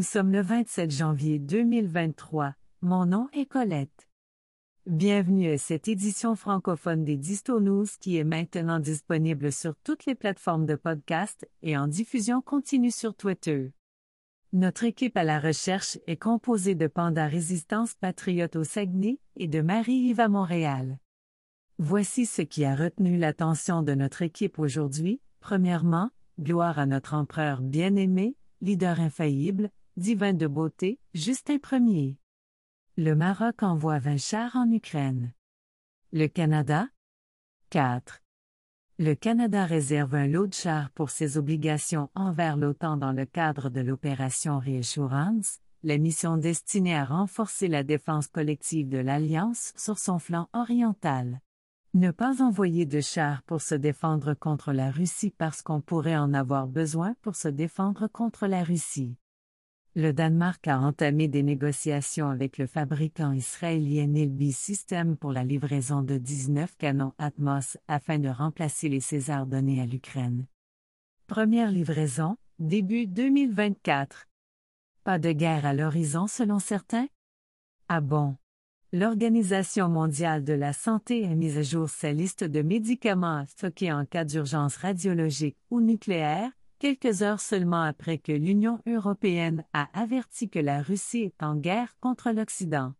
Nous sommes le 27 janvier 2023. Mon nom est Colette. Bienvenue à cette édition francophone des Disto News qui est maintenant disponible sur toutes les plateformes de podcast et en diffusion continue sur Twitter. Notre équipe à la recherche est composée de Panda Résistance Patriote au Saguenay et de Marie-Yves à Montréal. Voici ce qui a retenu l'attention de notre équipe aujourd'hui. Premièrement, gloire à notre empereur bien-aimé, leader infaillible, divin de beauté, Justin Ier. Le Maroc envoie 20 chars en Ukraine. Le Canada? 4. Le Canada réserve un lot de chars pour ses obligations envers l'OTAN dans le cadre de l'opération Reassurance, la mission destinée à renforcer la défense collective de l'Alliance sur son flanc oriental. Ne pas envoyer de chars pour se défendre contre la Russie parce qu'on pourrait en avoir besoin pour se défendre contre la Russie. Le Danemark a entamé des négociations avec le fabricant israélien Elbit System pour la livraison de 19 canons Atmos afin de remplacer les Césars donnés à l'Ukraine. Première livraison, début 2024. Pas de guerre à l'horizon selon certains? Ah bon? L'Organisation mondiale de la santé a mis à jour sa liste de médicaments à stocker en cas d'urgence radiologique ou nucléaire, quelques heures seulement après que l'Union européenne a averti que la Russie est en guerre contre l'Occident.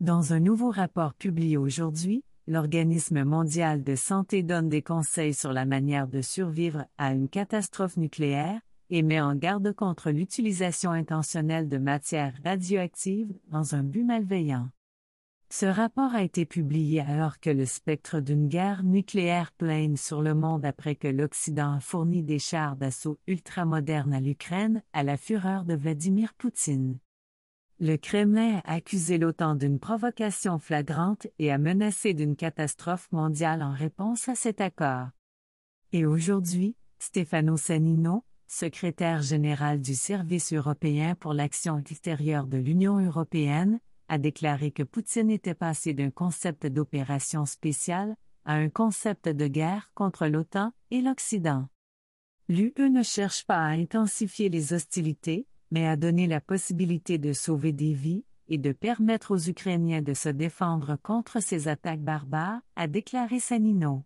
Dans un nouveau rapport publié aujourd'hui, l'Organisme mondial de santé donne des conseils sur la manière de survivre à une catastrophe nucléaire et met en garde contre l'utilisation intentionnelle de matières radioactives dans un but malveillant. Ce rapport a été publié alors que le spectre d'une guerre nucléaire plane sur le monde après que l'Occident a fourni des chars d'assaut ultramodernes à l'Ukraine, à la fureur de Vladimir Poutine. Le Kremlin a accusé l'OTAN d'une provocation flagrante et a menacé d'une catastrophe mondiale en réponse à cet accord. Et aujourd'hui, Stefano Sanino, secrétaire général du Service européen pour l'action extérieure de l'Union européenne, a déclaré que Poutine était passé d'un concept d'opération spéciale à un concept de guerre contre l'OTAN et l'Occident. L'UE ne cherche pas à intensifier les hostilités, mais à donner la possibilité de sauver des vies et de permettre aux Ukrainiens de se défendre contre ces attaques barbares, a déclaré Sanino.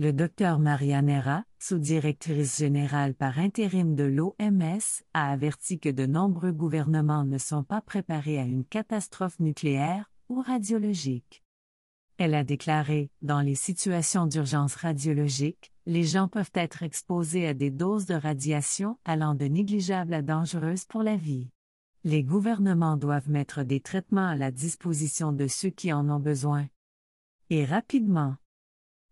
Le docteur Marianera, sous-directrice générale par intérim de l'OMS, a averti que de nombreux gouvernements ne sont pas préparés à une catastrophe nucléaire ou radiologique. Elle a déclaré, dans les situations d'urgence radiologique, les gens peuvent être exposés à des doses de radiation allant de négligeables à dangereuses pour la vie. Les gouvernements doivent mettre des traitements à la disposition de ceux qui en ont besoin. Et rapidement.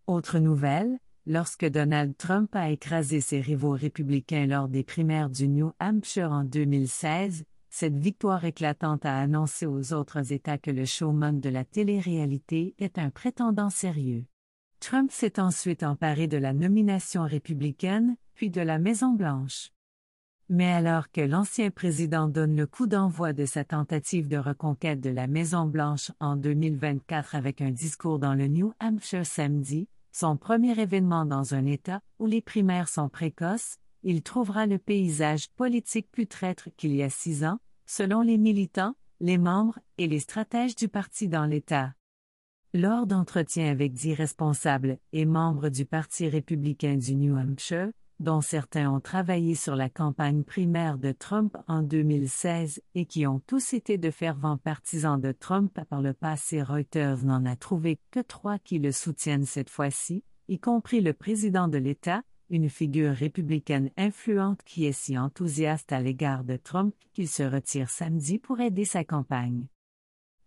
Autre nouvelle, lorsque Donald Trump a écrasé ses rivaux républicains lors des primaires du New Hampshire en 2016, cette victoire éclatante a annoncé aux autres États que le showman de la télé-réalité est un prétendant sérieux. Trump s'est ensuite emparé de la nomination républicaine, puis de la Maison-Blanche. Mais alors que l'ancien président donne le coup d'envoi de sa tentative de reconquête de la Maison-Blanche en 2024 avec un discours dans le New Hampshire samedi, son premier événement dans un État où les primaires sont précoces, il trouvera le paysage politique plus traître qu'il y a six ans, selon les militants, les membres et les stratèges du parti dans l'État. Lors d'entretiens avec dix responsables et membres du Parti républicain du New Hampshire, dont certains ont travaillé sur la campagne primaire de Trump en 2016 et qui ont tous été de fervents partisans de Trump par le passé, Reuters n'en a trouvé que trois qui le soutiennent cette fois-ci, y compris le président de l'État, une figure républicaine influente qui est si enthousiaste à l'égard de Trump qu'il se retire samedi pour aider sa campagne.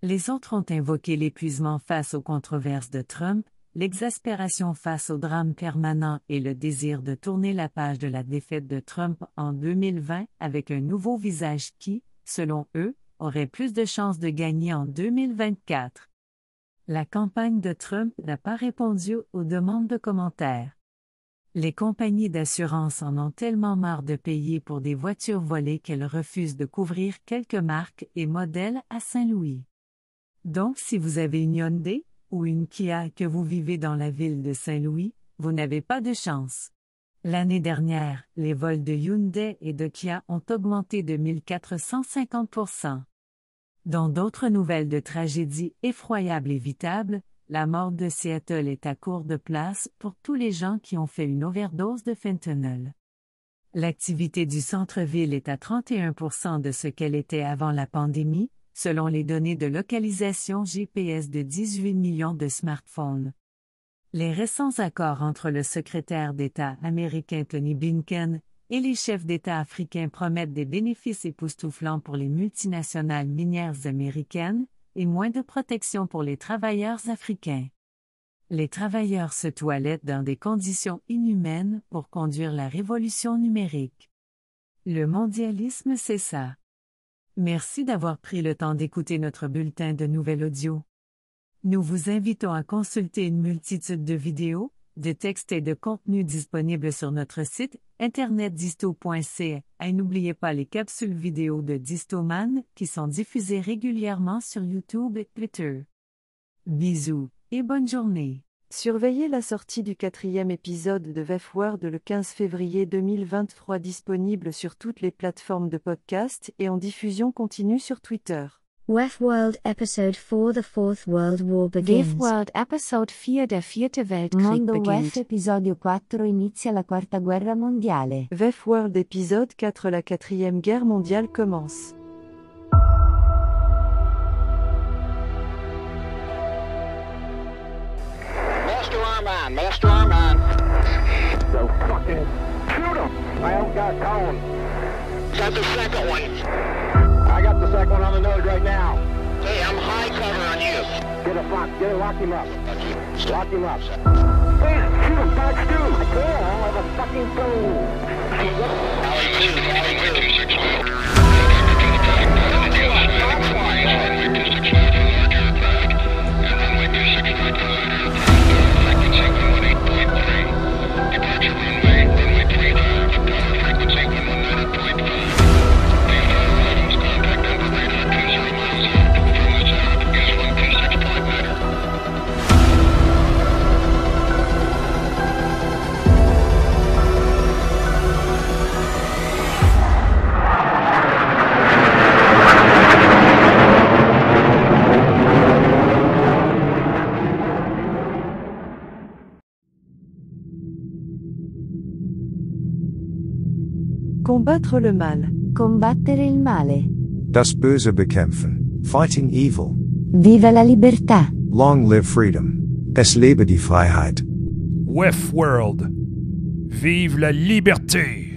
Les autres ont invoqué l'épuisement face aux controverses de Trump, l'exaspération face au drame permanent et le désir de tourner la page de la défaite de Trump en 2020 avec un nouveau visage qui, selon eux, aurait plus de chances de gagner en 2024. La campagne de Trump n'a pas répondu aux demandes de commentaires. Les compagnies d'assurance en ont tellement marre de payer pour des voitures volées qu'elles refusent de couvrir quelques marques et modèles à Saint-Louis. Donc si vous avez une Hyundai ou une Kia que vous vivez dans la ville de Saint-Louis, vous n'avez pas de chance. L'année dernière, les vols de Hyundai et de Kia ont augmenté de 1450% Dans d'autres nouvelles de tragédies effroyables évitables, la mort de Seattle est à court de place pour tous les gens qui ont fait une overdose de fentanyl. L'activité du centre-ville est à 31% de ce qu'elle était avant la pandémie, selon les données de localisation GPS de 18 millions de smartphones. Les récents accords entre le secrétaire d'État américain Tony Blinken et les chefs d'État africains promettent des bénéfices époustouflants pour les multinationales minières américaines et moins de protection pour les travailleurs africains. Les travailleurs se toilettent dans des conditions inhumaines pour conduire la révolution numérique. Le mondialisme, c'est ça. Merci d'avoir pris le temps d'écouter notre bulletin de nouvelles audio. Nous vous invitons à consulter une multitude de vidéos, de textes et de contenus disponibles sur notre site internet disto.ca et n'oubliez pas les capsules vidéo de Distoman qui sont diffusées régulièrement sur YouTube et Twitter. Bisous et bonne journée. Surveillez la sortie du quatrième épisode de VEF World le 15 février 2023 disponible sur toutes les plateformes de podcast et en diffusion continue sur Twitter. WEF World Episode 4 The Fourth World War begins. WEF World Episode 4 Der vierte Weltkrieg Mondo beginnt. WEF Episodio 4 Inizia la Quarta Guerra Mondiale. VEF World épisode 4 La quatrième guerre mondiale commence. Arm on, master arm on. So fucking shoot him! I haven't got a cone. Got the second one. I got the second one on the nose right now. Hey, I'm high cover on you. Get a lock, get a lock him up. Lock him up. Please shoot him, Fox two. I can't. I don't have a fucking cone. Combattre le mal. Combattere il male. Das Böse bekämpfen. Fighting evil. Viva la libertà. Long live freedom. Es lebe die Freiheit. WEF World. Vive la liberté!